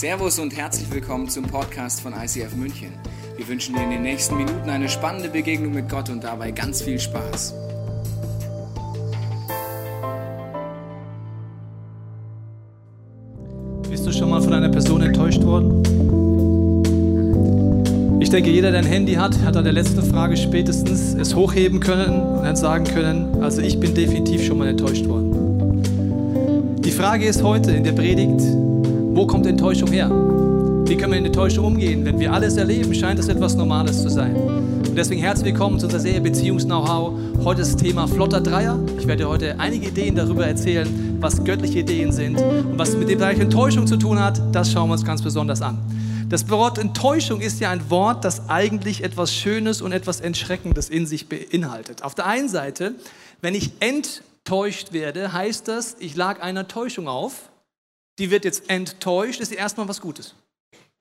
Servus und herzlich willkommen zum Podcast von ICF München. Wir wünschen dir in den nächsten Minuten eine spannende Begegnung mit Gott und dabei ganz viel Spaß. Bist du schon mal von einer Person enttäuscht worden? Ich denke, jeder, der ein Handy hat, hat an der letzten Frage spätestens es hochheben können und dann sagen können, also ich bin definitiv schon mal enttäuscht worden. Die Frage ist heute in der Predigt, wo kommt Enttäuschung her? Wie können wir mit Enttäuschung umgehen? Wenn wir alles erleben, scheint es etwas Normales zu sein. Und deswegen herzlich willkommen zu unserer Serie Beziehungs-Know-how. Heute ist das Thema flotter Dreier. Ich werde heute einige Ideen darüber erzählen, was göttliche Ideen sind und was mit dem Bereich Enttäuschung zu tun hat. Das schauen wir uns ganz besonders an. Das Wort Enttäuschung ist ja ein Wort, das eigentlich etwas Schönes und etwas Entschreckendes in sich beinhaltet. Auf der einen Seite, wenn ich enttäuscht werde, heißt das, ich lag einer Täuschung auf die wird jetzt enttäuscht, ist erstmal was Gutes.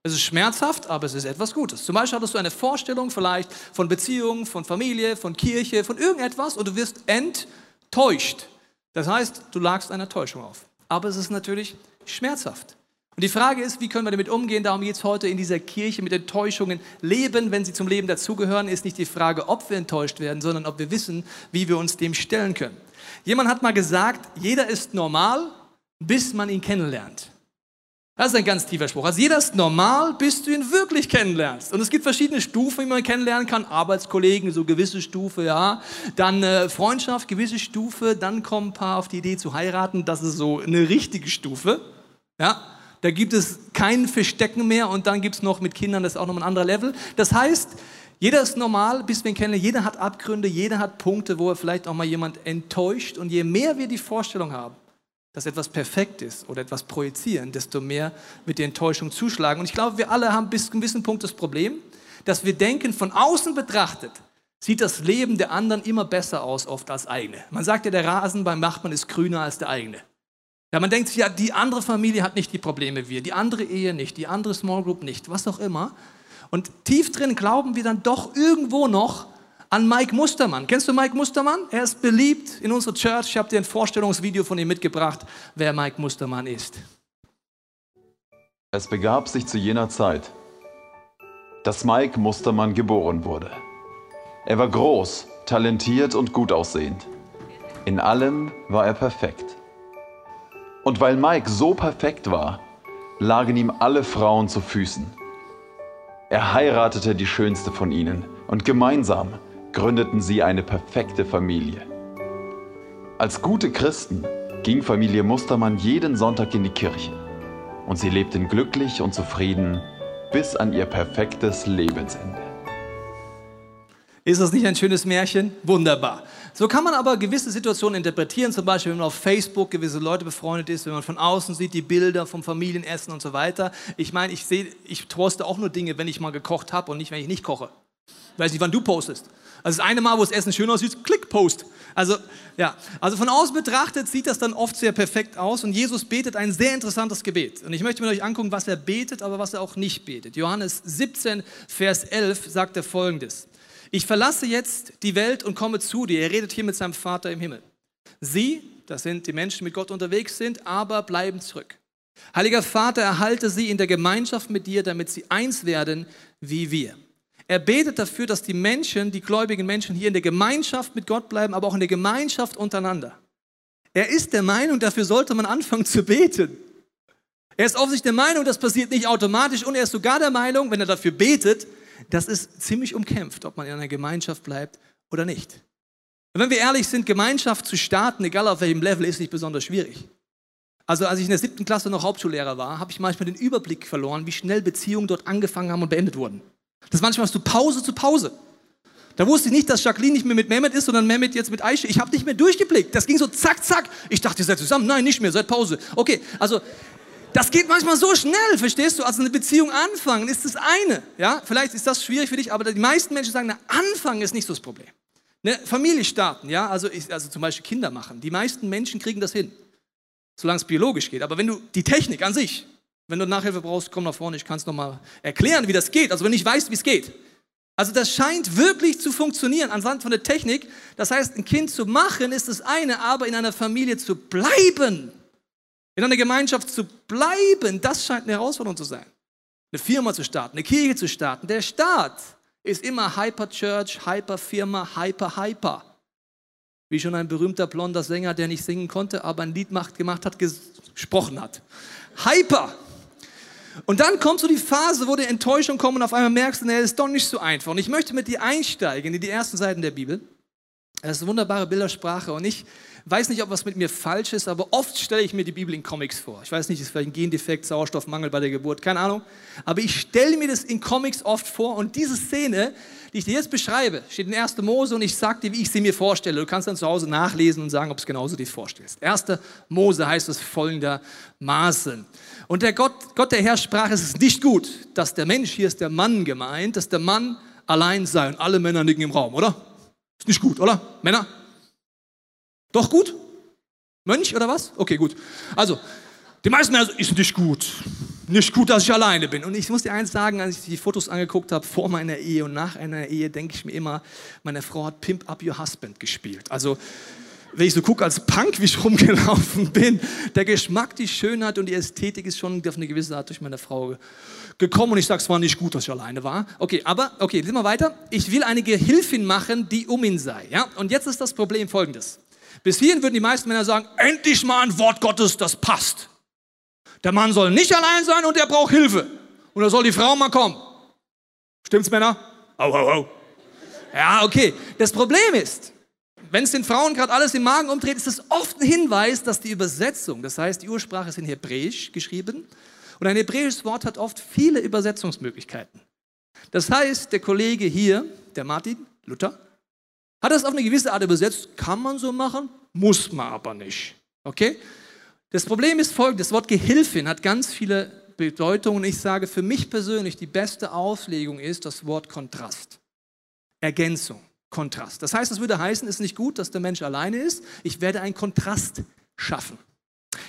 Es ist schmerzhaft, aber es ist etwas Gutes. Zum Beispiel hattest du eine Vorstellung vielleicht von Beziehungen, von Familie, von Kirche, von irgendetwas und du wirst enttäuscht. Das heißt, du lagst einer Täuschung auf. Aber es ist natürlich schmerzhaft. Und die Frage ist, wie können wir damit umgehen? Darum geht es heute in dieser Kirche mit Enttäuschungen. Leben, wenn sie zum Leben dazugehören, ist nicht die Frage, ob wir enttäuscht werden, sondern ob wir wissen, wie wir uns dem stellen können. Jemand hat mal gesagt, jeder ist normal, bis man ihn kennenlernt. Das ist ein ganz tiefer Spruch. Also jeder ist normal, bis du ihn wirklich kennenlernst. Und es gibt verschiedene Stufen, wie man kennenlernen kann. Arbeitskollegen, so gewisse Stufe, ja. Dann äh, Freundschaft, gewisse Stufe. Dann kommen ein paar auf die Idee zu heiraten. Das ist so eine richtige Stufe. Ja. Da gibt es kein Verstecken mehr. Und dann gibt es noch mit Kindern, das ist auch noch ein anderer Level. Das heißt, jeder ist normal, bis wir ihn kennenlernen. Jeder hat Abgründe, jeder hat Punkte, wo er vielleicht auch mal jemand enttäuscht. Und je mehr wir die Vorstellung haben, dass etwas perfekt ist oder etwas projizieren, desto mehr wird die Enttäuschung zuschlagen. Und ich glaube, wir alle haben bis zu einem gewissen Punkt das Problem, dass wir denken, von außen betrachtet, sieht das Leben der anderen immer besser aus, oft als eigene. Man sagt ja, der Rasen beim Nachbarn ist grüner als der eigene. Ja, man denkt sich, ja, die andere Familie hat nicht die Probleme wie wir, die andere Ehe nicht, die andere Small Group nicht, was auch immer. Und tief drin glauben wir dann doch irgendwo noch, an Mike Mustermann. Kennst du Mike Mustermann? Er ist beliebt in unserer Church. Ich habe dir ein Vorstellungsvideo von ihm mitgebracht, wer Mike Mustermann ist. Es begab sich zu jener Zeit, dass Mike Mustermann geboren wurde. Er war groß, talentiert und gut aussehend. In allem war er perfekt. Und weil Mike so perfekt war, lagen ihm alle Frauen zu Füßen. Er heiratete die schönste von ihnen und gemeinsam gründeten sie eine perfekte Familie. Als gute Christen ging Familie Mustermann jeden Sonntag in die Kirche und sie lebten glücklich und zufrieden bis an ihr perfektes Lebensende. Ist das nicht ein schönes Märchen? Wunderbar. So kann man aber gewisse Situationen interpretieren, zum Beispiel wenn man auf Facebook gewisse Leute befreundet ist, wenn man von außen sieht die Bilder vom Familienessen und so weiter. Ich meine, ich sehe, ich poste auch nur Dinge, wenn ich mal gekocht habe und nicht, wenn ich nicht koche. Ich weiß nicht, wann du postest. Also das eine Mal, wo das Essen schön aussieht, Klick, Post. Also, ja. Also von außen betrachtet sieht das dann oft sehr perfekt aus und Jesus betet ein sehr interessantes Gebet. Und ich möchte mit euch angucken, was er betet, aber was er auch nicht betet. Johannes 17, Vers 11 sagt er folgendes. Ich verlasse jetzt die Welt und komme zu dir. Er redet hier mit seinem Vater im Himmel. Sie, das sind die Menschen, die mit Gott unterwegs sind, aber bleiben zurück. Heiliger Vater, erhalte sie in der Gemeinschaft mit dir, damit sie eins werden wie wir. Er betet dafür, dass die Menschen, die gläubigen Menschen hier in der Gemeinschaft mit Gott bleiben, aber auch in der Gemeinschaft untereinander. Er ist der Meinung, dafür sollte man anfangen zu beten. Er ist offensichtlich der Meinung, das passiert nicht automatisch und er ist sogar der Meinung, wenn er dafür betet, das ist ziemlich umkämpft, ob man in einer Gemeinschaft bleibt oder nicht. Und wenn wir ehrlich sind, Gemeinschaft zu starten, egal auf welchem Level, ist nicht besonders schwierig. Also als ich in der siebten Klasse noch Hauptschullehrer war, habe ich manchmal den Überblick verloren, wie schnell Beziehungen dort angefangen haben und beendet wurden. Das manchmal hast du Pause zu Pause. Da wusste ich nicht, dass Jacqueline nicht mehr mit Mehmet ist, sondern Mehmet jetzt mit Aisha. Ich habe nicht mehr durchgeblickt. Das ging so zack, zack. Ich dachte, ihr seid zusammen. Nein, nicht mehr, seit Pause. Okay, also das geht manchmal so schnell, verstehst du? Also eine Beziehung anfangen ist das eine. Ja, vielleicht ist das schwierig für dich, aber die meisten Menschen sagen, na, Anfangen ist nicht so das Problem. Eine Familie starten, ja, also, ich, also zum Beispiel Kinder machen. Die meisten Menschen kriegen das hin, solange es biologisch geht. Aber wenn du die Technik an sich, wenn du Nachhilfe brauchst, komm nach vorne, ich kann es nochmal erklären, wie das geht. Also wenn ich weiß, wie es geht. Also das scheint wirklich zu funktionieren anhand von der Technik. Das heißt, ein Kind zu machen ist das eine, aber in einer Familie zu bleiben In einer Gemeinschaft zu bleiben, das scheint eine Herausforderung zu sein. Eine Firma zu starten, eine Kirche zu starten. Der Staat ist immer Hyper Church, Hyper Firma, Hyper Hyper. Wie schon ein berühmter blonder Sänger, der nicht singen konnte, aber ein Lied macht, gemacht hat, gesprochen hat. Hyper. Und dann kommt so die Phase, wo die Enttäuschung kommt und auf einmal merkst du, das ist doch nicht so einfach. Und ich möchte mit dir einsteigen in die ersten Seiten der Bibel. Das ist eine wunderbare Bildersprache und ich weiß nicht, ob was mit mir falsch ist, aber oft stelle ich mir die Bibel in Comics vor. Ich weiß nicht, ist vielleicht ein Gendefekt, Sauerstoffmangel bei der Geburt, keine Ahnung. Aber ich stelle mir das in Comics oft vor und diese Szene, die ich dir jetzt beschreibe, steht in 1. Mose und ich sage dir, wie ich sie mir vorstelle. Du kannst dann zu Hause nachlesen und sagen, ob es genauso dir vorstellst. 1. Mose heißt es folgendermaßen. Und der Gott, Gott der Herr sprach, es ist nicht gut, dass der Mensch, hier ist der Mann gemeint, dass der Mann allein sei und alle Männer nicken im Raum, oder? Ist nicht gut, oder? Männer? Doch gut? Mönch oder was? Okay, gut. Also, die meisten Männer ist nicht gut. Nicht gut, dass ich alleine bin. Und ich muss dir eins sagen, als ich die Fotos angeguckt habe, vor meiner Ehe und nach einer Ehe, denke ich mir immer, meine Frau hat Pimp Up Your Husband gespielt. Also, wenn ich so gucke als Punk, wie ich rumgelaufen bin, der Geschmack, die Schönheit und die Ästhetik ist schon auf eine gewisse Art durch meine Frau gekommen. Und ich sage, es war nicht gut, dass ich alleine war. Okay, aber, okay, gehen wir weiter. Ich will eine Gehilfin machen, die um ihn sei. Ja? Und jetzt ist das Problem folgendes. Bis hierhin würden die meisten Männer sagen, endlich mal ein Wort Gottes, das passt. Der Mann soll nicht allein sein und er braucht Hilfe. Und da soll die Frau mal kommen. Stimmt's, Männer? Au, au, au. Ja, okay. Das Problem ist, wenn es den Frauen gerade alles im Magen umdreht, ist es oft ein Hinweis, dass die Übersetzung, das heißt, die Ursprache ist in Hebräisch geschrieben und ein hebräisches Wort hat oft viele Übersetzungsmöglichkeiten. Das heißt, der Kollege hier, der Martin Luther, hat das auf eine gewisse Art übersetzt, kann man so machen, muss man aber nicht. Okay? Das Problem ist folgendes, das Wort Gehilfin hat ganz viele Bedeutungen. Ich sage für mich persönlich, die beste Auslegung ist das Wort Kontrast. Ergänzung, Kontrast. Das heißt, es würde heißen, es ist nicht gut, dass der Mensch alleine ist. Ich werde einen Kontrast schaffen.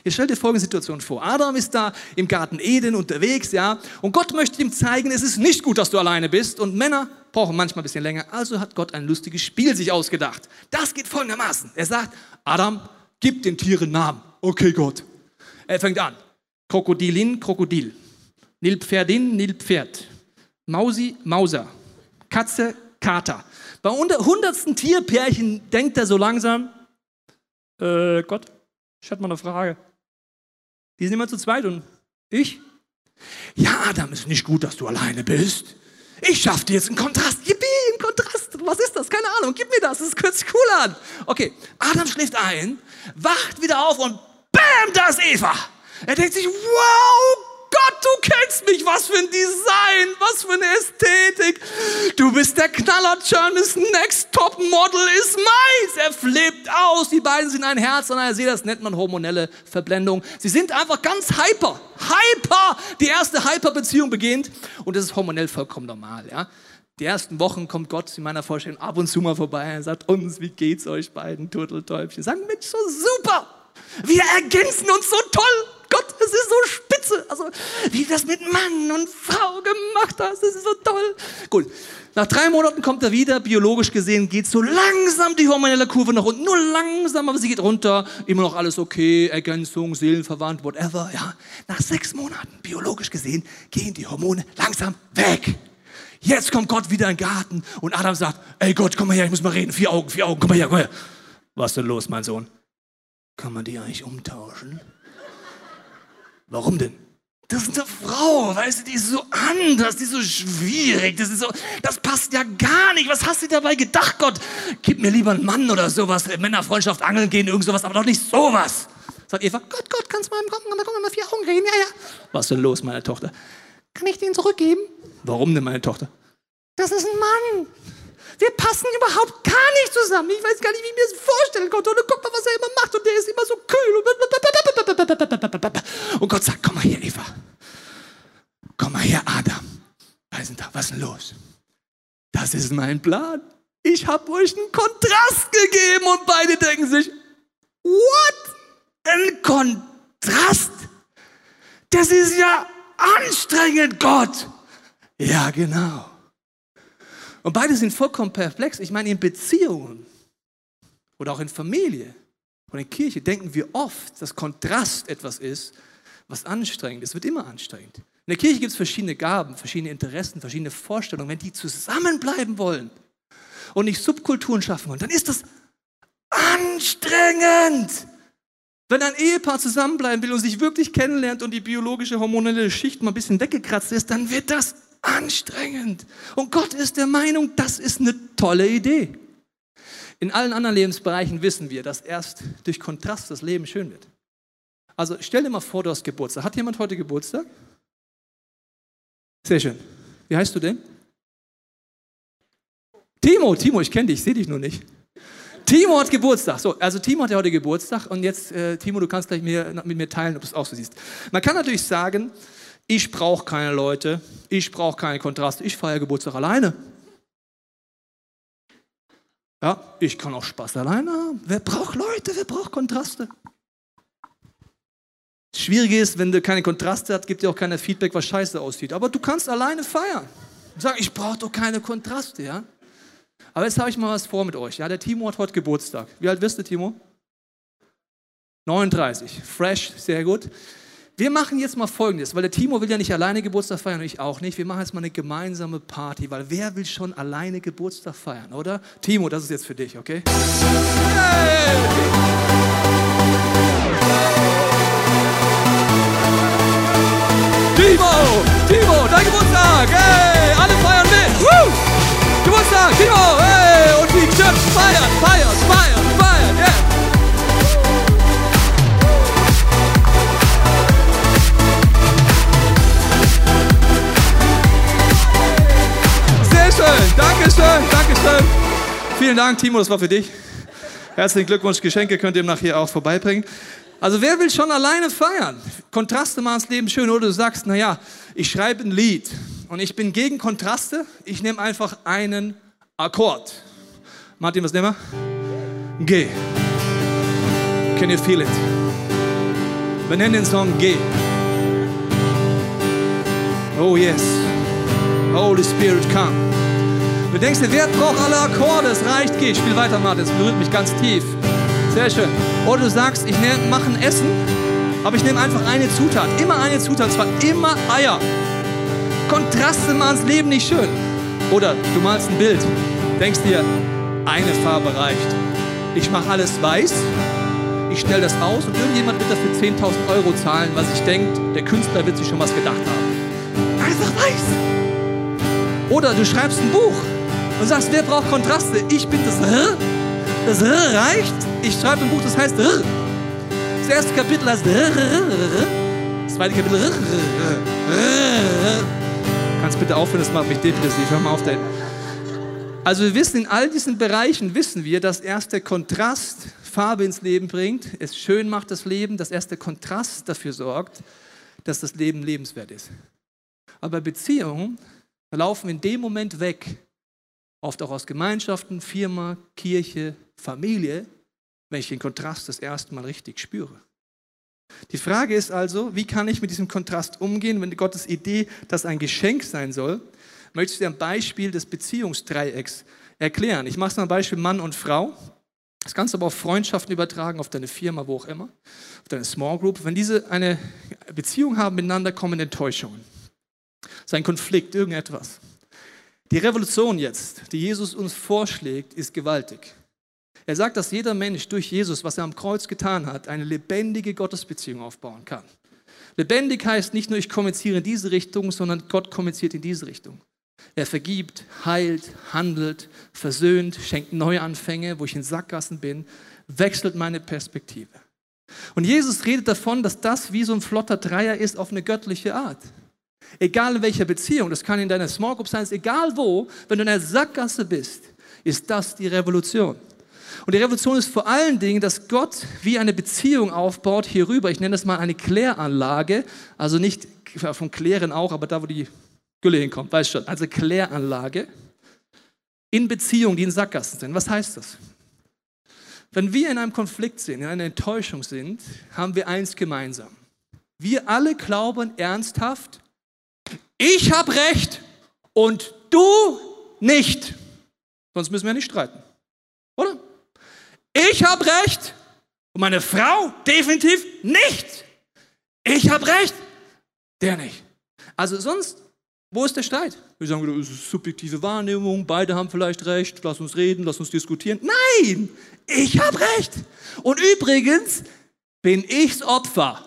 Jetzt stell dir folgende Situation vor. Adam ist da im Garten Eden unterwegs, ja, und Gott möchte ihm zeigen, es ist nicht gut, dass du alleine bist und Männer brauchen manchmal ein bisschen länger. Also hat Gott ein lustiges Spiel sich ausgedacht. Das geht folgendermaßen. Er sagt, Adam, gib den Tieren Namen. Okay, Gott. Er fängt an. Krokodilin, Krokodil. Nilpferdin, Nilpferd. Mausi, Mauser. Katze, Kater. Bei hundertsten Tierpärchen denkt er so langsam, äh, Gott, ich hatte mal eine Frage. Die sind immer zu zweit und ich? Ja, Adam, ist nicht gut, dass du alleine bist. Ich schaff dir jetzt einen Kontrast. Yippie, ein Kontrast. Was ist das? Keine Ahnung. Gib mir das. Das hört sich cool an. Okay, Adam schläft ein, wacht wieder auf und BAM, da ist Eva. Er denkt sich, wow, Gott, du kennst mich, was für ein Design, was für eine Ästhetik. Du bist der Knaller, Journey's Next Top Model ist meins. Er flippt aus, die beiden sind ein Herz und er sieht, das nennt man hormonelle Verblendung. Sie sind einfach ganz hyper, hyper. Die erste Hyper-Beziehung beginnt und das ist hormonell vollkommen normal, ja. Die ersten Wochen kommt Gott in meiner Vorstellung ab und zu mal vorbei und sagt uns, wie geht's euch beiden Turteltäubchen? Sagen, Mensch, so super. Wir ergänzen uns so toll. Gott, es ist so spitze. Also, wie das mit Mann und Frau gemacht hast, das ist so toll. Gut. Nach drei Monaten kommt er wieder. Biologisch gesehen geht so langsam die hormonelle Kurve nach unten. Nur langsam, aber sie geht runter. Immer noch alles okay. Ergänzung, Seelenverwandt, whatever. Ja. Nach sechs Monaten, biologisch gesehen, gehen die Hormone langsam weg. Jetzt kommt Gott wieder in den Garten und Adam sagt, ey Gott, komm mal her, ich muss mal reden. Vier Augen, vier Augen, komm mal her, komm mal her. Was ist denn los, mein Sohn? Kann man die eigentlich umtauschen? Warum denn? Das ist eine Frau, weißt du, die ist so anders, die ist so schwierig, das ist so, das passt ja gar nicht. Was hast du dabei gedacht, Gott? Gib mir lieber einen Mann oder sowas, Männerfreundschaft, angeln gehen, irgend sowas, aber doch nicht sowas. Sagt Eva, Gott, Gott, kannst du mal kommen, komm, mal vier Augen reden, ja, ja. Was ist denn los, meine Tochter? Kann ich den zurückgeben? Warum denn, meine Tochter? Das ist ein Mann. Wir passen überhaupt gar nicht zusammen. Ich weiß gar nicht, wie ich mir das vorstellen konnte. Und guck mal, was er immer macht. Und der ist immer so kühl. Und Gott sagt, komm mal her, Eva. Komm mal her, Adam. Was ist denn los? Das ist mein Plan. Ich habe euch einen Kontrast gegeben und beide denken sich, what? Ein Kontrast? Das ist ja anstrengend, Gott. Ja, genau. Und beide sind vollkommen perplex. Ich meine, in Beziehungen oder auch in Familie Und in Kirche denken wir oft, dass Kontrast etwas ist, was anstrengend ist. Es wird immer anstrengend. In der Kirche gibt es verschiedene Gaben, verschiedene Interessen, verschiedene Vorstellungen. Wenn die zusammenbleiben wollen und nicht Subkulturen schaffen wollen, dann ist das anstrengend. Wenn ein Ehepaar zusammenbleiben will und sich wirklich kennenlernt und die biologische hormonelle Schicht mal ein bisschen weggekratzt ist, dann wird das anstrengend. Und Gott ist der Meinung, das ist eine tolle Idee. In allen anderen Lebensbereichen wissen wir, dass erst durch Kontrast das Leben schön wird. Also stell dir mal vor, du hast Geburtstag. Hat jemand heute Geburtstag? Sehr schön. Wie heißt du denn? Timo, Timo, ich kenne dich, ich sehe dich nur nicht. Timo hat Geburtstag. So, also Timo hat ja heute Geburtstag und jetzt, äh, Timo, du kannst gleich mir, mit mir teilen, ob du es auch so siehst. Man kann natürlich sagen, ich brauche keine Leute, ich brauche keine Kontraste, ich feiere Geburtstag alleine. Ja, ich kann auch Spaß alleine haben. Wer braucht Leute? Wer braucht Kontraste? Das Schwierige ist, wenn du keine Kontraste hast, gibt dir auch keiner Feedback, was scheiße aussieht. Aber du kannst alleine feiern. Sag, ich brauche doch keine Kontraste, ja? Aber jetzt habe ich mal was vor mit euch. Ja, der Timo hat heute Geburtstag. Wie alt bist du, Timo? 39. Fresh, sehr gut. Wir machen jetzt mal Folgendes, weil der Timo will ja nicht alleine Geburtstag feiern und ich auch nicht. Wir machen jetzt mal eine gemeinsame Party, weil wer will schon alleine Geburtstag feiern, oder? Timo, das ist jetzt für dich, okay? Hey! Timo, Timo, dein Geburtstag, hey, alle feiern mit. Woo! Geburtstag, Timo, hey, und die Church feiern, feiern, Dankeschön. Vielen Dank, Timo, das war für dich. Herzlichen Glückwunsch, Geschenke könnt ihr nachher auch vorbeibringen. Also wer will schon alleine feiern? Kontraste machen das Leben schön. Oder du sagst, naja, ich schreibe ein Lied und ich bin gegen Kontraste. Ich nehme einfach einen Akkord. Martin, was nehmen wir? G. Can you feel it? Wir nennen den Song G. Oh yes. Holy Spirit, come. Du denkst dir, wer braucht alle Akkorde? Es reicht, geh, spiel weiter, Martin. Es berührt mich ganz tief. Sehr schön. Oder du sagst, ich mache ein Essen, aber ich nehme einfach eine Zutat. Immer eine Zutat, und zwar immer Eier. Kontraste machen das Leben nicht schön. Oder du malst ein Bild, denkst dir, eine Farbe reicht. Ich mache alles weiß, ich stelle das aus und irgendjemand wird dafür 10.000 Euro zahlen, was ich denke, der Künstler wird sich schon was gedacht haben. Einfach weiß. Oder du schreibst ein Buch und sagst, wer braucht Kontraste? Ich bin das R. Das R reicht. Ich schreibe ein Buch, das heißt R. Das erste Kapitel heißt R. Das zweite Kapitel R. Kannst bitte aufhören, das macht mich depressiv. Hör mal auf dein. Also wir wissen, in all diesen Bereichen wissen wir, dass erst der Kontrast Farbe ins Leben bringt, es schön macht das Leben, dass erst der Kontrast dafür sorgt, dass das Leben lebenswert ist. Aber Beziehungen laufen in dem Moment weg, oft auch aus Gemeinschaften, Firma, Kirche, Familie, wenn ich den Kontrast das erste Mal richtig spüre. Die Frage ist also, wie kann ich mit diesem Kontrast umgehen, wenn Gottes Idee das ein Geschenk sein soll? Möchte ich dir ein Beispiel des Beziehungsdreiecks erklären. Ich mache es mal ein Beispiel Mann und Frau. Das kannst du aber auf Freundschaften übertragen, auf deine Firma, wo auch immer, auf deine Small Group. Wenn diese eine Beziehung haben miteinander, kommen Enttäuschungen. Sein Konflikt, irgendetwas. Die Revolution jetzt, die Jesus uns vorschlägt, ist gewaltig. Er sagt, dass jeder Mensch durch Jesus, was er am Kreuz getan hat, eine lebendige Gottesbeziehung aufbauen kann. Lebendig heißt nicht nur, ich kommuniziere in diese Richtung, sondern Gott kommuniziert in diese Richtung. Er vergibt, heilt, handelt, versöhnt, schenkt Neuanfänge, wo ich in Sackgassen bin, wechselt meine Perspektive. Und Jesus redet davon, dass das wie so ein flotter Dreier ist auf eine göttliche Art. Egal in welcher Beziehung, das kann in deiner Small Group sein, egal wo, wenn du in einer Sackgasse bist, ist das die Revolution. Und die Revolution ist vor allen Dingen, dass Gott wie eine Beziehung aufbaut hier rüber. Ich nenne das mal eine Kläranlage, also nicht vom Klären auch, aber da, wo die Gülle hinkommt, weißt schon. Also Kläranlage in Beziehungen, die in Sackgassen sind. Was heißt das? Wenn wir in einem Konflikt sind, in einer Enttäuschung sind, haben wir eins gemeinsam. Wir alle glauben ernsthaft, ich habe recht und du nicht. Sonst müssen wir nicht streiten. Oder? Ich habe recht Und meine Frau definitiv nicht. Ich habe recht, der nicht. Also sonst, wo ist der Streit? Wir sagen es ist subjektive Wahrnehmung, beide haben vielleicht recht, lass uns reden, lass uns diskutieren. Nein, ich habe recht. Und übrigens bin ich's Opfer.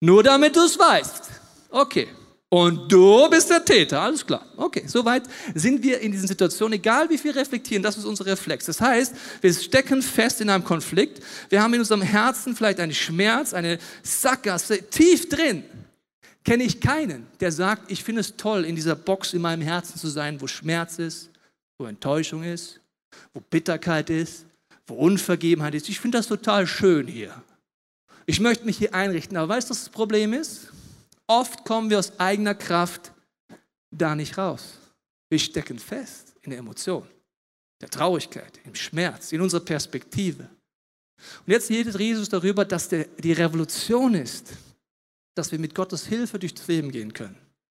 Nur damit du es weißt. Okay. Und du bist der Täter, alles klar. Okay, soweit sind wir in diesen Situationen, egal wie viel reflektieren, das ist unser Reflex. Das heißt, wir stecken fest in einem Konflikt, wir haben in unserem Herzen vielleicht einen Schmerz, eine Sackgasse tief drin. Kenne ich keinen, der sagt, ich finde es toll, in dieser Box in meinem Herzen zu sein, wo Schmerz ist, wo Enttäuschung ist, wo Bitterkeit ist, wo Unvergebenheit ist. Ich finde das total schön hier. Ich möchte mich hier einrichten, aber weißt du, was das Problem ist? Oft kommen wir aus eigener Kraft da nicht raus. Wir stecken fest in der Emotion, der Traurigkeit, im Schmerz, in unserer Perspektive. Und jetzt redet Jesus darüber, dass der, die Revolution ist, dass wir mit Gottes Hilfe durchs Leben gehen können.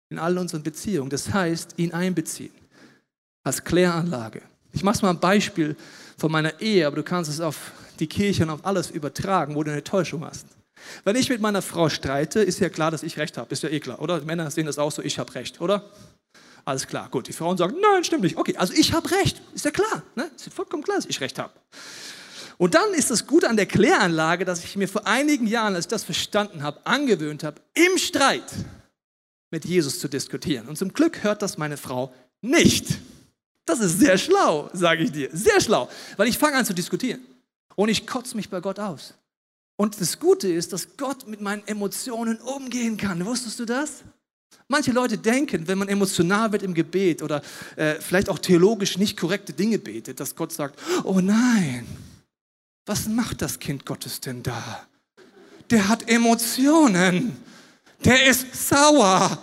In all unseren Beziehungen. Das heißt, ihn einbeziehen. Als Kläranlage. Ich mache mal ein Beispiel von meiner Ehe, aber du kannst es auf die Kirche und auf alles übertragen, wo du eine Täuschung hast. Wenn ich mit meiner Frau streite, ist ja klar, dass ich recht habe. Ist ja eh klar, oder? Männer sehen das auch so, ich habe recht, oder? Alles klar, gut. Die Frauen sagen, nein, stimmt nicht. Okay, also ich habe recht. Ist ja klar. Ne? Ist vollkommen klar, dass ich recht habe. Und dann ist das Gute an der Kläranlage, dass ich mir vor einigen Jahren, als ich das verstanden habe, angewöhnt habe, im Streit mit Jesus zu diskutieren. Und zum Glück hört das meine Frau nicht. Das ist sehr schlau, sage ich dir. Sehr schlau, weil ich fange an zu diskutieren. Und ich kotze mich bei Gott aus. Und das Gute ist, dass Gott mit meinen Emotionen umgehen kann. Wusstest du das? Manche Leute denken, wenn man emotional wird im Gebet oder äh, vielleicht auch theologisch nicht korrekte Dinge betet, dass Gott sagt, oh nein, was macht das Kind Gottes denn da? Der hat Emotionen. Der ist sauer.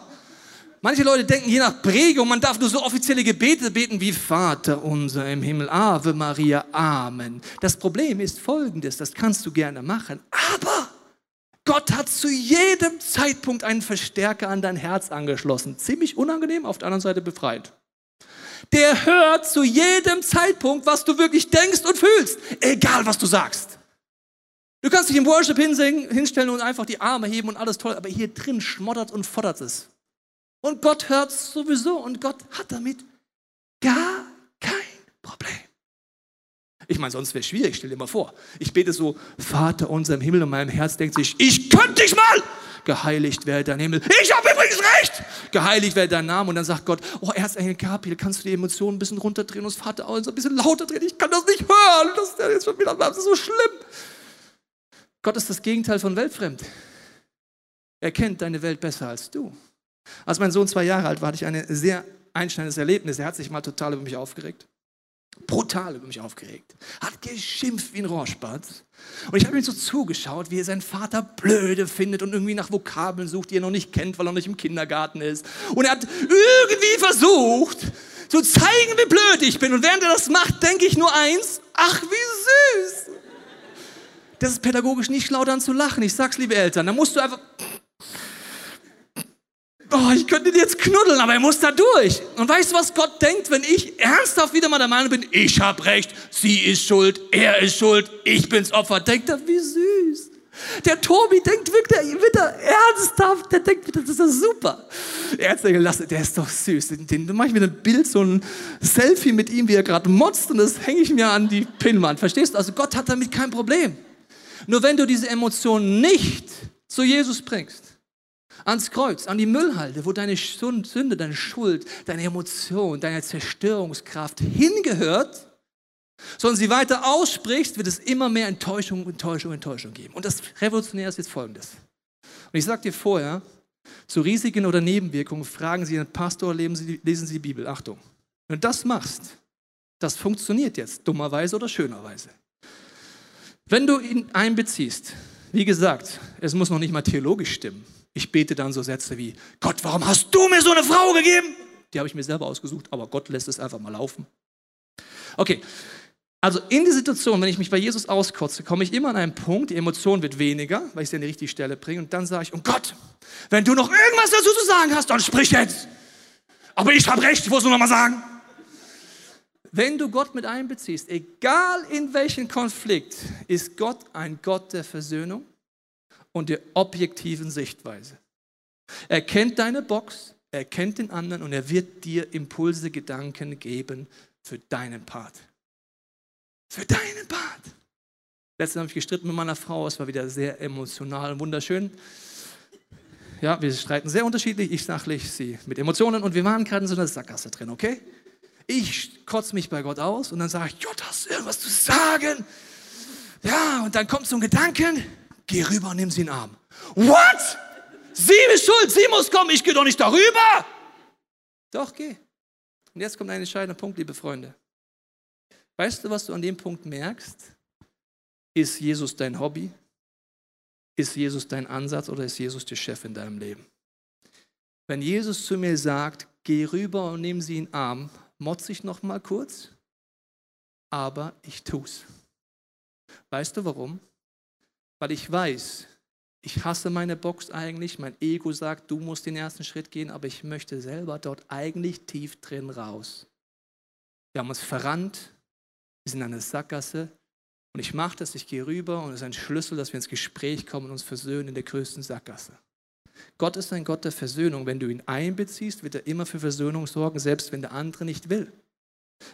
Manche Leute denken je nach Prägung, man darf nur so offizielle Gebete beten wie Vater unser im Himmel, Ave Maria, Amen. Das Problem ist folgendes, das kannst du gerne machen, aber Gott hat zu jedem Zeitpunkt einen Verstärker an dein Herz angeschlossen. Ziemlich unangenehm, auf der anderen Seite befreit. Der hört zu jedem Zeitpunkt, was du wirklich denkst und fühlst, egal was du sagst. Du kannst dich im Worship hinstellen und einfach die Arme heben und alles toll, aber hier drin schmottert und fordert es. Und Gott hört es sowieso und Gott hat damit gar kein Problem. Ich meine, sonst wäre es schwierig, stell dir mal vor. Ich bete so, Vater unser im Himmel und meinem Herz denkt sich, ich könnte dich mal. Geheiligt werde dein Himmel. Ich habe übrigens recht. Geheiligt werde dein Name. Und dann sagt Gott, oh Erzengel Gabriel, kannst du die Emotionen ein bisschen runterdrehen und das Vater auch ein bisschen lauter drehen? Ich kann das nicht hören. Das ist jetzt schon wieder das ist so schlimm. Gott ist das Gegenteil von weltfremd. Er kennt deine Welt besser als du. Als mein Sohn zwei Jahre alt war, hatte ich ein sehr einschneidendes Erlebnis. Er hat sich mal total über mich aufgeregt. Brutal über mich aufgeregt. Hat geschimpft wie ein Rohrspatz. Und ich habe ihm so zugeschaut, wie er seinen Vater blöde findet und irgendwie nach Vokabeln sucht, die er noch nicht kennt, weil er noch nicht im Kindergarten ist. Und er hat irgendwie versucht, zu zeigen, wie blöd ich bin. Und während er das macht, denke ich nur eins, ach, wie süß. Das ist pädagogisch nicht schlau, dann zu lachen. Ich sag's, liebe Eltern, da musst du einfach oh, ich könnte ihn jetzt knuddeln, aber er muss da durch. Und weißt du, was Gott denkt, wenn ich ernsthaft wieder mal der Meinung bin, ich habe recht, sie ist schuld, er ist schuld, ich bin's Opfer. Denkt er, wie süß. Der Tobi denkt wirklich wieder ernsthaft, der denkt das ist doch super. Erzengel, lass, der ist doch süß. Den, den mache ich mir ein Bild, so ein Selfie mit ihm, wie er gerade motzt und das hänge ich mir an die Pinnwand. Verstehst du? Also Gott hat damit kein Problem. Nur wenn du diese Emotionen nicht zu Jesus bringst, ans Kreuz, an die Müllhalde, wo deine Sünde, deine Schuld, deine Emotion, deine Zerstörungskraft hingehört, sondern sie weiter aussprichst, wird es immer mehr Enttäuschung, Enttäuschung, Enttäuschung geben. Und das Revolutionäre ist jetzt folgendes. Und ich sage dir vorher, zu Risiken oder Nebenwirkungen fragen Sie Ihren Pastor, lesen Sie, lesen Sie die Bibel. Achtung. Wenn du das machst, das funktioniert jetzt, dummerweise oder schönerweise. Wenn du ihn einbeziehst, wie gesagt, es muss noch nicht mal theologisch stimmen. Ich bete dann so Sätze wie, Gott, warum hast du mir so eine Frau gegeben? Die habe ich mir selber ausgesucht, aber Gott lässt es einfach mal laufen. Okay, also in die Situation, wenn ich mich bei Jesus auskotze, komme ich immer an einen Punkt, die Emotion wird weniger, weil ich sie an die richtige Stelle bringe und dann sage ich, oh Gott, wenn du noch irgendwas dazu zu sagen hast, dann sprich jetzt. Aber ich habe recht, ich muss nur noch mal sagen. Wenn du Gott mit einbeziehst, egal in welchen Konflikt, ist Gott ein Gott der Versöhnung und der objektiven Sichtweise. Er kennt deine Box, er kennt den anderen und er wird dir Impulse, Gedanken geben für deinen Part. Für deinen Part. Letztens habe ich gestritten mit meiner Frau, es war wieder sehr emotional und wunderschön. Ja, wir streiten sehr unterschiedlich, ich sachlich, sie mit Emotionen und wir waren gerade in so einer Sackgasse drin, okay? Ich kotze mich bei Gott aus und dann sage ich, Gott, hast du irgendwas zu sagen? Ja, und dann kommt so ein Gedanken, geh rüber und nimm sie in den Arm. What? Sie ist schuld, sie muss kommen, ich gehe doch nicht darüber. Doch, geh. Und jetzt kommt ein entscheidender Punkt, liebe Freunde. Weißt du, was du an dem Punkt merkst? Ist Jesus dein Hobby? Ist Jesus dein Ansatz oder ist Jesus der Chef in deinem Leben? Wenn Jesus zu mir sagt, geh rüber und nimm sie in den Arm, motze ich noch mal kurz, aber ich tu's. Weißt du warum? Weil ich weiß, ich hasse meine Box eigentlich, mein Ego sagt, du musst den ersten Schritt gehen, aber ich möchte selber dort eigentlich tief drin raus. Wir haben uns verrannt, wir sind an der Sackgasse und ich mache das, ich gehe rüber und es ist ein Schlüssel, dass wir ins Gespräch kommen und uns versöhnen in der größten Sackgasse. Gott ist ein Gott der Versöhnung. Wenn du ihn einbeziehst, wird er immer für Versöhnung sorgen, selbst wenn der andere nicht will.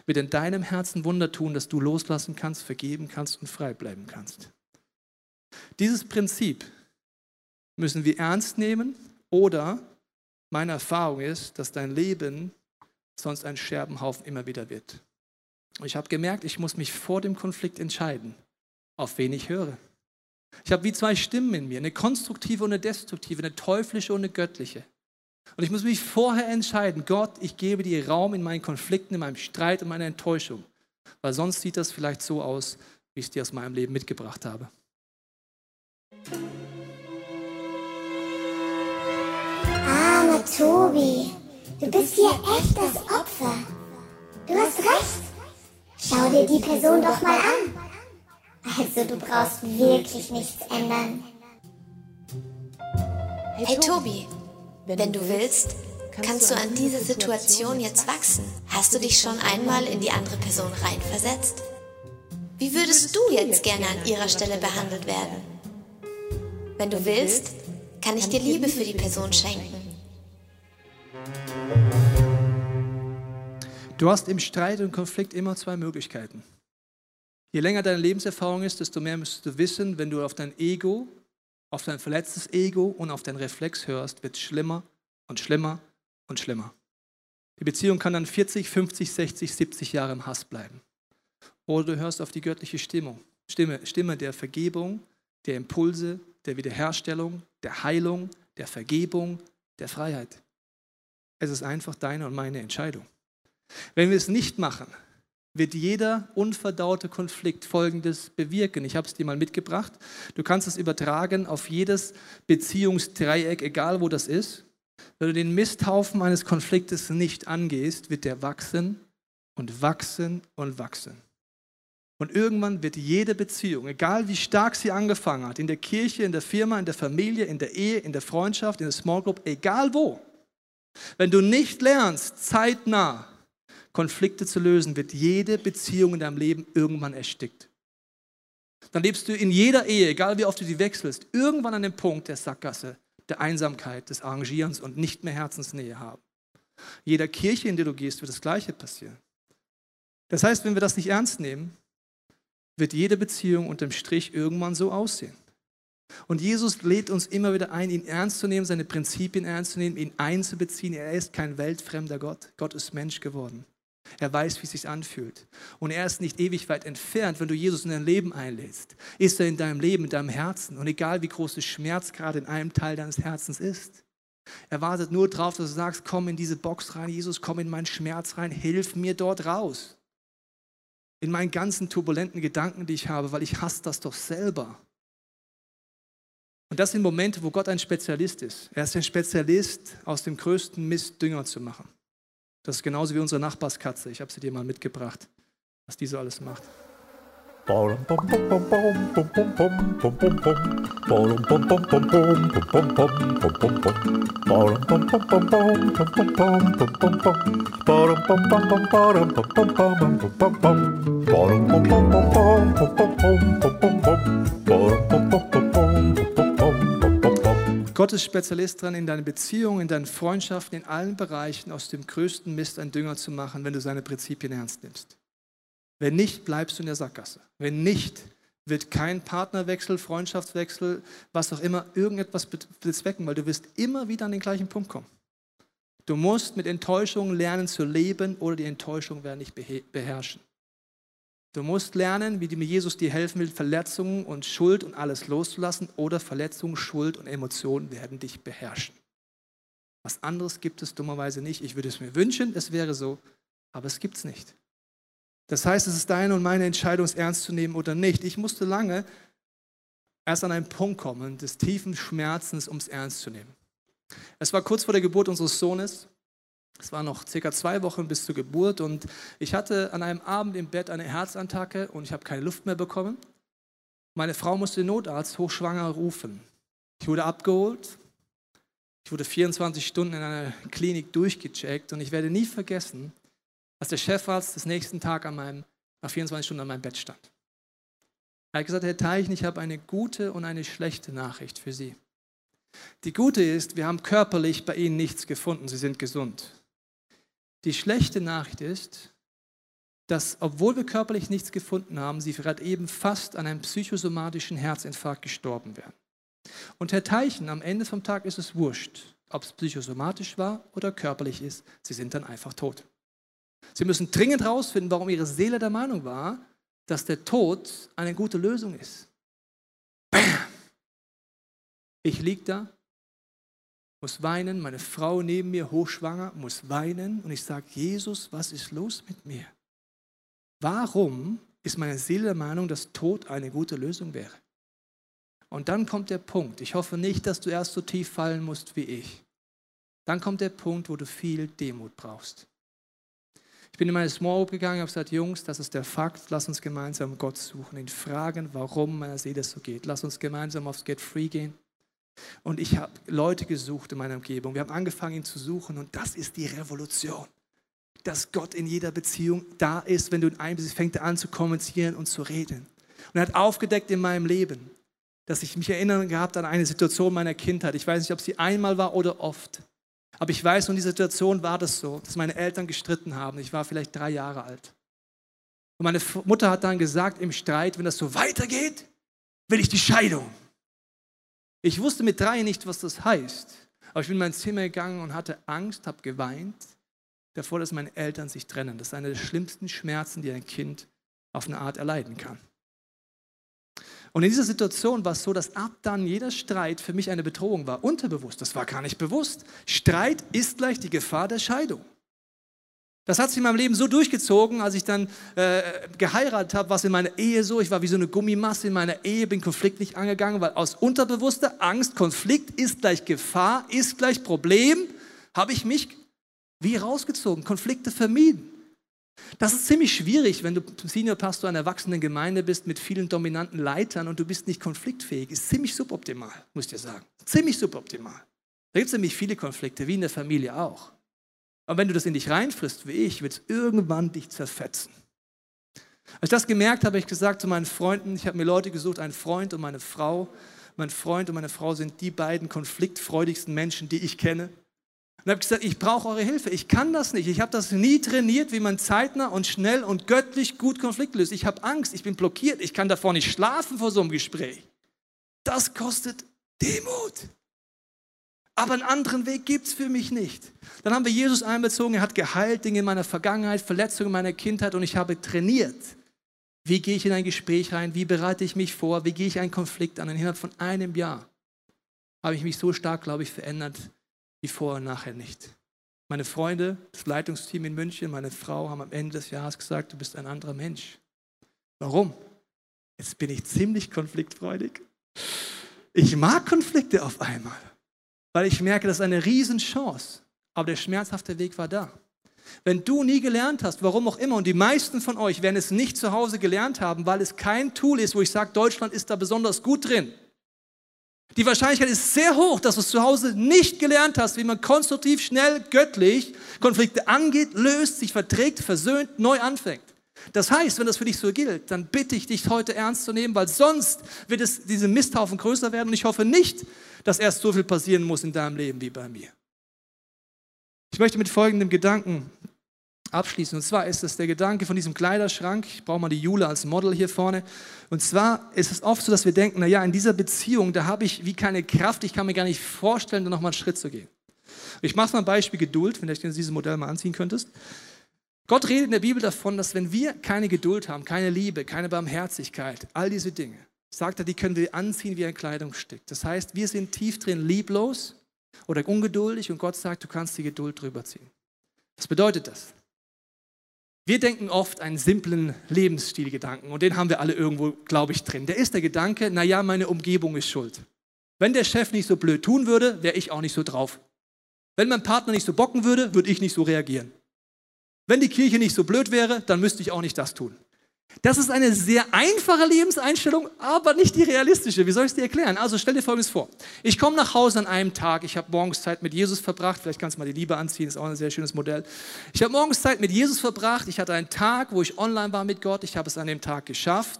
Wird in deinem Herzen Wunder tun, dass du loslassen kannst, vergeben kannst und frei bleiben kannst. Dieses Prinzip müssen wir ernst nehmen oder meine Erfahrung ist, dass dein Leben sonst ein Scherbenhaufen immer wieder wird. Ich habe gemerkt, ich muss mich vor dem Konflikt entscheiden, auf wen ich höre. Ich habe wie zwei Stimmen in mir, eine konstruktive und eine destruktive, eine teuflische und eine göttliche. Und ich muss mich vorher entscheiden, Gott, ich gebe dir Raum in meinen Konflikten, in meinem Streit und meiner Enttäuschung. Weil sonst sieht das vielleicht so aus, wie ich es dir aus meinem Leben mitgebracht habe. Tobi, du bist hier echt das Opfer. Du hast recht. Schau dir die Person doch mal an. Also du brauchst wirklich nichts ändern. Hey Tobi, wenn du willst, kannst du an diese Situation jetzt wachsen. Hast du dich schon einmal in die andere Person reinversetzt? Wie würdest du jetzt gerne an ihrer Stelle behandelt werden? Wenn du willst, kann ich dir Liebe für die Person schenken. Du hast im Streit und Konflikt immer zwei Möglichkeiten. Je länger deine Lebenserfahrung ist, desto mehr müsstest du wissen, wenn du auf dein Ego, auf dein verletztes Ego und auf deinen Reflex hörst, wird es schlimmer und schlimmer und schlimmer. Die Beziehung kann dann 40, 50, 60, 70 Jahre im Hass bleiben. Oder du hörst auf die göttliche Stimmung, Stimme, Stimme der Vergebung, der Impulse, der Wiederherstellung, der Heilung, der Vergebung, der Freiheit. Es ist einfach deine und meine Entscheidung. Wenn wir es nicht machen, wird jeder unverdaute Konflikt Folgendes bewirken. Ich habe es dir mal mitgebracht. Du kannst es übertragen auf jedes Beziehungsdreieck, egal wo das ist. Wenn du den Misthaufen eines Konfliktes nicht angehst, wird der wachsen und wachsen und wachsen. Und irgendwann wird jede Beziehung, egal wie stark sie angefangen hat, in der Kirche, in der Firma, in der Familie, in der Ehe, in der Freundschaft, in der Small Group, egal wo, wenn du nicht lernst, zeitnah Konflikte zu lösen, wird jede Beziehung in deinem Leben irgendwann erstickt. Dann lebst du in jeder Ehe, egal wie oft du sie wechselst, irgendwann an dem Punkt der Sackgasse, der Einsamkeit, des Arrangierens und nicht mehr Herzensnähe haben. Jeder Kirche, in der du gehst, wird das Gleiche passieren. Das heißt, wenn wir das nicht ernst nehmen, wird jede Beziehung unterm Strich irgendwann so aussehen. Und Jesus lädt uns immer wieder ein, ihn ernst zu nehmen, seine Prinzipien ernst zu nehmen, ihn einzubeziehen. Er ist kein weltfremder Gott. Gott ist Mensch geworden. Er weiß, wie es sich anfühlt. Und er ist nicht ewig weit entfernt, wenn du Jesus in dein Leben einlädst. Ist er in deinem Leben, in deinem Herzen. Und egal wie groß der Schmerz gerade in einem Teil deines Herzens ist. Er wartet nur darauf, dass du sagst, komm in diese Box rein, Jesus, komm in meinen Schmerz rein, hilf mir dort raus. In meinen ganzen turbulenten Gedanken, die ich habe, weil ich hasse das doch selber. Und das sind Momente, wo Gott ein Spezialist ist. Er ist ein Spezialist, aus dem größten Mist Dünger zu machen. Das ist genauso wie unsere Nachbarskatze. Ich habe sie dir mal mitgebracht, was die so alles macht. Gott ist Spezialist daran, in deinen Beziehungen, in deinen Freundschaften, in allen Bereichen aus dem größten Mist ein Dünger zu machen, wenn du seine Prinzipien ernst nimmst. Wenn nicht, bleibst du in der Sackgasse. Wenn nicht, wird kein Partnerwechsel, Freundschaftswechsel, was auch immer, irgendetwas bezwecken, weil du wirst immer wieder an den gleichen Punkt kommen. Du musst mit Enttäuschungen lernen zu leben oder die Enttäuschung werden dich beherrschen. Du musst lernen, wie Jesus dir helfen will, Verletzungen und Schuld und alles loszulassen oder Verletzungen, Schuld und Emotionen werden dich beherrschen. Was anderes gibt es dummerweise nicht. Ich würde es mir wünschen, es wäre so, aber es gibt es nicht. Das heißt, es ist deine und meine Entscheidung, es ernst zu nehmen oder nicht. Ich musste lange erst an einen Punkt kommen des tiefen Schmerzens, um es ernst zu nehmen. Es war kurz vor der Geburt unseres Sohnes. Es waren noch circa zwei Wochen bis zur Geburt und ich hatte an einem Abend im Bett eine Herzattacke und ich habe keine Luft mehr bekommen. Meine Frau musste den Notarzt hochschwanger rufen. Ich wurde abgeholt. Ich wurde 24 Stunden in einer Klinik durchgecheckt und ich werde nie vergessen, als der Chefarzt des nächsten Tag an meinem, nach 24 Stunden an meinem Bett stand. Er hat gesagt, Herr Teichen, ich habe eine gute und eine schlechte Nachricht für Sie. Die gute ist, wir haben körperlich bei Ihnen nichts gefunden, Sie sind gesund. Die schlechte Nachricht ist, dass obwohl wir körperlich nichts gefunden haben, Sie gerade eben fast an einem psychosomatischen Herzinfarkt gestorben wären. Und Herr Teichen, am Ende vom Tag ist es wurscht, ob es psychosomatisch war oder körperlich ist, Sie sind dann einfach tot. Sie müssen dringend herausfinden, warum ihre Seele der Meinung war, dass der Tod eine gute Lösung ist. Bam! Ich liege da, muss weinen, meine Frau neben mir, hochschwanger, muss weinen und ich sage, Jesus, was ist los mit mir? Warum ist meine Seele der Meinung, dass Tod eine gute Lösung wäre? Und dann kommt der Punkt, ich hoffe nicht, dass du erst so tief fallen musst wie ich. Dann kommt der Punkt, wo du viel Demut brauchst. Ich bin in meine Small Group gegangen habe gesagt, Jungs, das ist der Fakt, lass uns gemeinsam Gott suchen, ihn fragen, warum meiner Seele so geht. Lass uns gemeinsam aufs Get Free gehen. Und ich habe Leute gesucht in meiner Umgebung. Wir haben angefangen, ihn zu suchen und das ist die Revolution. Dass Gott in jeder Beziehung da ist, wenn du in einem bist, fängt er an zu kommunizieren und zu reden. Und er hat aufgedeckt in meinem Leben, dass ich mich erinnern gehabt an eine Situation meiner Kindheit. Ich weiß nicht, ob sie einmal war oder oft. Aber ich weiß, in dieser Situation war das so, dass meine Eltern gestritten haben. Ich war vielleicht drei Jahre alt. Und meine Mutter hat dann gesagt im Streit, wenn das so weitergeht, will ich die Scheidung. Ich wusste mit drei nicht, was das heißt. Aber ich bin in mein Zimmer gegangen und hatte Angst, habe geweint davor, dass meine Eltern sich trennen. Das ist einer der schlimmsten Schmerzen, die ein Kind auf eine Art erleiden kann. Und in dieser Situation war es so, dass ab dann jeder Streit für mich eine Bedrohung war, unterbewusst. Das war gar nicht bewusst. Streit ist gleich die Gefahr der Scheidung. Das hat sich in meinem Leben so durchgezogen, als ich dann äh, geheiratet habe, war es in meiner Ehe so. Ich war wie so eine Gummimasse in meiner Ehe, bin Konflikt nicht angegangen, weil aus unterbewusster Angst, Konflikt ist gleich Gefahr, ist gleich Problem, habe ich mich wie rausgezogen, Konflikte vermieden. Das ist ziemlich schwierig, wenn du Seniorpastor einer erwachsenen Gemeinde bist mit vielen dominanten Leitern und du bist nicht konfliktfähig. Ist ziemlich suboptimal, muss ich dir sagen. Ziemlich suboptimal. Da gibt es nämlich viele Konflikte, wie in der Familie auch. Und wenn du das in dich reinfrisst, wie ich, wird es irgendwann dich zerfetzen. Als ich das gemerkt habe, habe ich gesagt zu meinen Freunden, ich habe mir Leute gesucht, einen Freund und meine Frau. Mein Freund und meine Frau sind die beiden konfliktfreudigsten Menschen, die ich kenne. Und habe gesagt, ich brauche eure Hilfe. Ich kann das nicht. Ich habe das nie trainiert, wie man zeitnah und schnell und göttlich gut Konflikte löst. Ich habe Angst, ich bin blockiert, ich kann davor nicht schlafen vor so einem Gespräch. Das kostet Demut. Aber einen anderen Weg gibt es für mich nicht. Dann haben wir Jesus einbezogen, er hat geheilt Dinge in meiner Vergangenheit, Verletzungen in meiner Kindheit und ich habe trainiert. Wie gehe ich in ein Gespräch rein? Wie bereite ich mich vor? Wie gehe ich einen Konflikt an? Innerhalb von einem Jahr habe ich mich so stark, glaube ich, verändert, wie vorher und nachher nicht. Meine Freunde, das Leitungsteam in München, meine Frau haben am Ende des Jahres gesagt, du bist ein anderer Mensch. Warum? Jetzt bin ich ziemlich konfliktfreudig. Ich mag Konflikte auf einmal, weil ich merke, das ist eine Riesenchance. Aber der schmerzhafte Weg war da. Wenn du nie gelernt hast, warum auch immer, und die meisten von euch werden es nicht zu Hause gelernt haben, weil es kein Tool ist, wo ich sage, Deutschland ist da besonders gut drin. Die Wahrscheinlichkeit ist sehr hoch, dass du es zu Hause nicht gelernt hast, wie man konstruktiv, schnell, göttlich Konflikte angeht, löst, sich verträgt, versöhnt, neu anfängt. Das heißt, wenn das für dich so gilt, dann bitte ich dich heute ernst zu nehmen, weil sonst wird es diese Misthaufen größer werden und ich hoffe nicht, dass erst so viel passieren muss in deinem Leben wie bei mir. Ich möchte mit folgendem Gedanken abschließen. Und zwar ist es der Gedanke von diesem Kleiderschrank. Ich brauche mal die Jule als Model hier vorne. Und zwar ist es oft so, dass wir denken, naja, in dieser Beziehung, da habe ich wie keine Kraft, ich kann mir gar nicht vorstellen, da nochmal einen Schritt zu gehen. Ich mache mal ein Beispiel Geduld, wenn du dieses Modell mal anziehen könntest. Gott redet in der Bibel davon, dass wenn wir keine Geduld haben, keine Liebe, keine Barmherzigkeit, all diese Dinge, sagt er, die können wir anziehen wie ein Kleidungsstück. Das heißt, wir sind tief drin lieblos oder ungeduldig und Gott sagt, du kannst die Geduld drüber ziehen. Was bedeutet das? Wir denken oft einen simplen Lebensstilgedanken und den haben wir alle irgendwo, glaube ich, drin. Der ist der Gedanke, naja, meine Umgebung ist schuld. Wenn der Chef nicht so blöd tun würde, wäre ich auch nicht so drauf. Wenn mein Partner nicht so bocken würde, würde ich nicht so reagieren. Wenn die Kirche nicht so blöd wäre, dann müsste ich auch nicht das tun. Das ist eine sehr einfache Lebenseinstellung, aber nicht die realistische. Wie soll ich es dir erklären? Also stell dir Folgendes vor. Ich komme nach Hause an einem Tag, ich habe morgens Zeit mit Jesus verbracht, vielleicht kannst du mal die Liebe anziehen, ist auch ein sehr schönes Modell. Ich habe morgens Zeit mit Jesus verbracht, ich hatte einen Tag, wo ich online war mit Gott, ich habe es an dem Tag geschafft,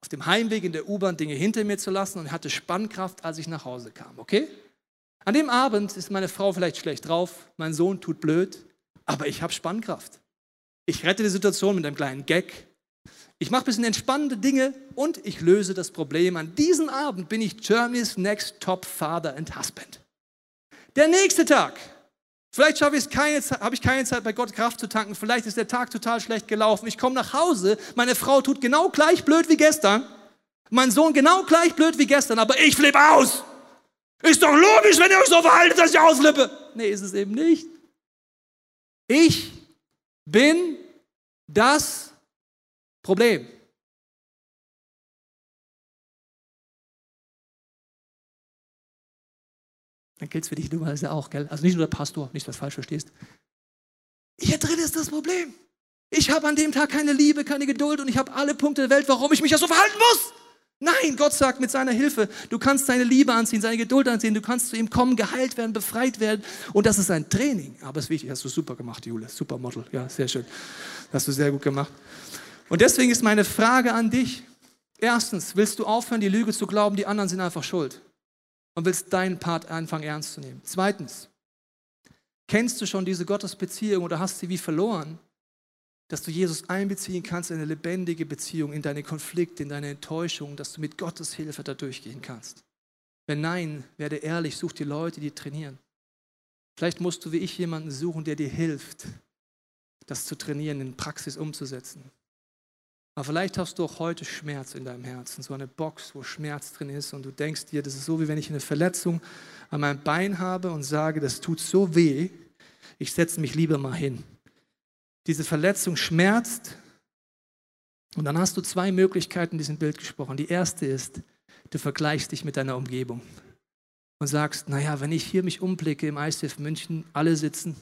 auf dem Heimweg in der U-Bahn Dinge hinter mir zu lassen und hatte Spannkraft, als ich nach Hause kam, okay? An dem Abend ist meine Frau vielleicht schlecht drauf, mein Sohn tut blöd, aber ich habe Spannkraft. Ich rette die Situation mit einem kleinen Gag, ich mache ein bisschen entspannende Dinge und ich löse das Problem. An diesem Abend bin ich Germany's Next Top Father and Husband. Der nächste Tag. Vielleicht habe ich keine, hab ich keine Zeit, bei Gott Kraft zu tanken. Vielleicht ist der Tag total schlecht gelaufen. Ich komme nach Hause. Meine Frau tut genau gleich blöd wie gestern. Mein Sohn genau gleich blöd wie gestern. Aber ich flippe aus. Ist doch logisch, wenn ihr euch so verhaltet, dass ich ausflippe. Nee, ist es eben nicht. Ich bin das Problem. Dann gilt es für dich dummerweise auch, gell? Also nicht nur der Pastor, nicht, was falsch verstehst. Hier drin ist das Problem. Ich habe an dem Tag keine Liebe, keine Geduld und ich habe alle Punkte der Welt, warum ich mich ja so verhalten muss. Nein, Gott sagt mit seiner Hilfe, du kannst seine Liebe anziehen, seine Geduld anziehen, du kannst zu ihm kommen, geheilt werden, befreit werden. Und das ist ein Training. Aber es ist wichtig, hast du super gemacht, Jule. Super Model. Ja, sehr schön. Hast du sehr gut gemacht. Und deswegen ist meine Frage an dich. Erstens, willst du aufhören, die Lüge zu glauben, die anderen sind einfach schuld? Und willst deinen Part anfangen ernst zu nehmen? Zweitens, kennst du schon diese Gottesbeziehung oder hast sie wie verloren, dass du Jesus einbeziehen kannst in eine lebendige Beziehung, in deine Konflikte, in deine Enttäuschung, dass du mit Gottes Hilfe da durchgehen kannst? Wenn nein, werde ehrlich, such die Leute, die trainieren. Vielleicht musst du wie ich jemanden suchen, der dir hilft, das zu trainieren, in Praxis umzusetzen. Aber vielleicht hast du auch heute Schmerz in deinem Herzen, so eine Box, wo Schmerz drin ist und du denkst dir, das ist so, wie wenn ich eine Verletzung an meinem Bein habe und sage, das tut so weh, ich setze mich lieber mal hin. Diese Verletzung schmerzt und dann hast du zwei Möglichkeiten in diesem Bild gesprochen. Die erste ist, du vergleichst dich mit deiner Umgebung und sagst, naja, wenn ich hier mich umblicke im ICF München, alle sitzen,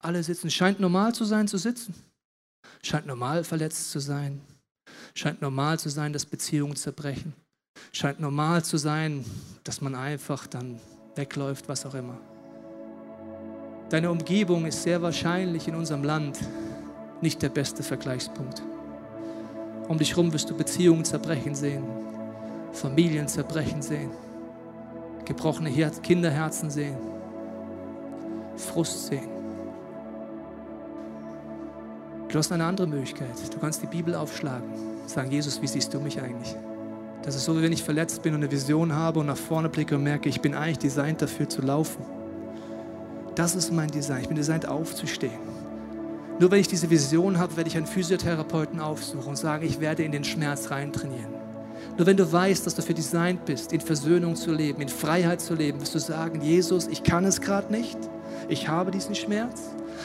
alle sitzen, scheint normal zu sein, zu sitzen. Scheint normal verletzt zu sein. Scheint normal zu sein, dass Beziehungen zerbrechen. Scheint normal zu sein, dass man einfach dann wegläuft, was auch immer. Deine Umgebung ist sehr wahrscheinlich in unserem Land nicht der beste Vergleichspunkt. Um dich herum wirst du Beziehungen zerbrechen sehen, Familien zerbrechen sehen, gebrochene Kinderherzen sehen, Frust sehen. Du hast eine andere Möglichkeit. Du kannst die Bibel aufschlagen. Sagen, Jesus, wie siehst du mich eigentlich? Das ist so, wie wenn ich verletzt bin und eine Vision habe und nach vorne blicke und merke, ich bin eigentlich designt dafür zu laufen. Das ist mein Design. Ich bin designt aufzustehen. Nur wenn ich diese Vision habe, werde ich einen Physiotherapeuten aufsuchen und sagen, ich werde in den Schmerz reintrainieren. Nur wenn du weißt, dass du dafür designt bist, in Versöhnung zu leben, in Freiheit zu leben, wirst du sagen, Jesus, ich kann es gerade nicht. Ich habe diesen Schmerz.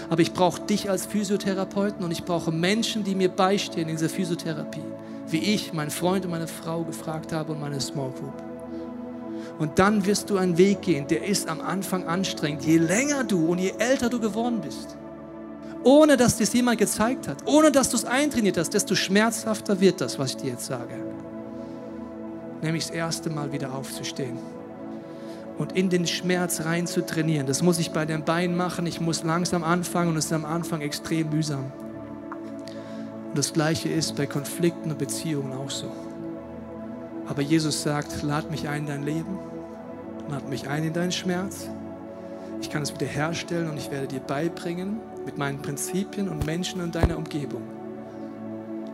Aber ich brauche dich als Physiotherapeuten und ich brauche Menschen, die mir beistehen in dieser Physiotherapie. Wie ich, mein Freund und meine Frau gefragt habe und meine Small Group. Und dann wirst du einen Weg gehen, der ist am Anfang anstrengend. Je länger du und je älter du geworden bist, ohne dass dir es jemand gezeigt hat, ohne dass du es eintrainiert hast, desto schmerzhafter wird das, was ich dir jetzt sage. Nämlich das erste Mal wieder aufzustehen und in den Schmerz rein zu trainieren. Das muss ich bei den Beinen machen. Ich muss langsam anfangen und es ist am Anfang extrem mühsam. Und das Gleiche ist bei Konflikten und Beziehungen auch so. Aber Jesus sagt, lad mich ein in dein Leben, lad mich ein in deinen Schmerz. Ich kann es wieder herstellen und ich werde dir beibringen, mit meinen Prinzipien und Menschen in deiner Umgebung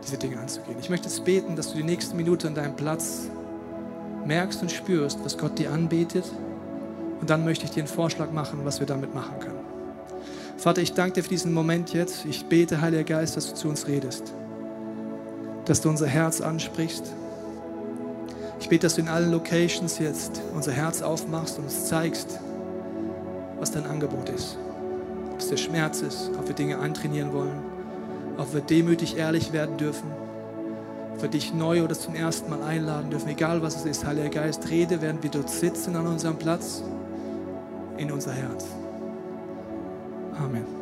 diese Dinge anzugehen. Ich möchte jetzt beten, dass du die nächste Minute an deinem Platz merkst und spürst, was Gott dir anbietet. Und dann möchte ich dir einen Vorschlag machen, was wir damit machen können. Vater, ich danke dir für diesen Moment jetzt. Ich bete, Heiliger Geist, dass du zu uns redest. Dass du unser Herz ansprichst. Ich bete, dass du in allen Locations jetzt unser Herz aufmachst und uns zeigst, was dein Angebot ist es der Schmerz ist, ob wir Dinge antrainieren wollen, ob wir demütig ehrlich werden dürfen, ob wir dich neu oder zum ersten Mal einladen dürfen, egal was es ist. Heiliger Geist, rede, während wir dort sitzen an unserem Platz, in unser Herz. Amen.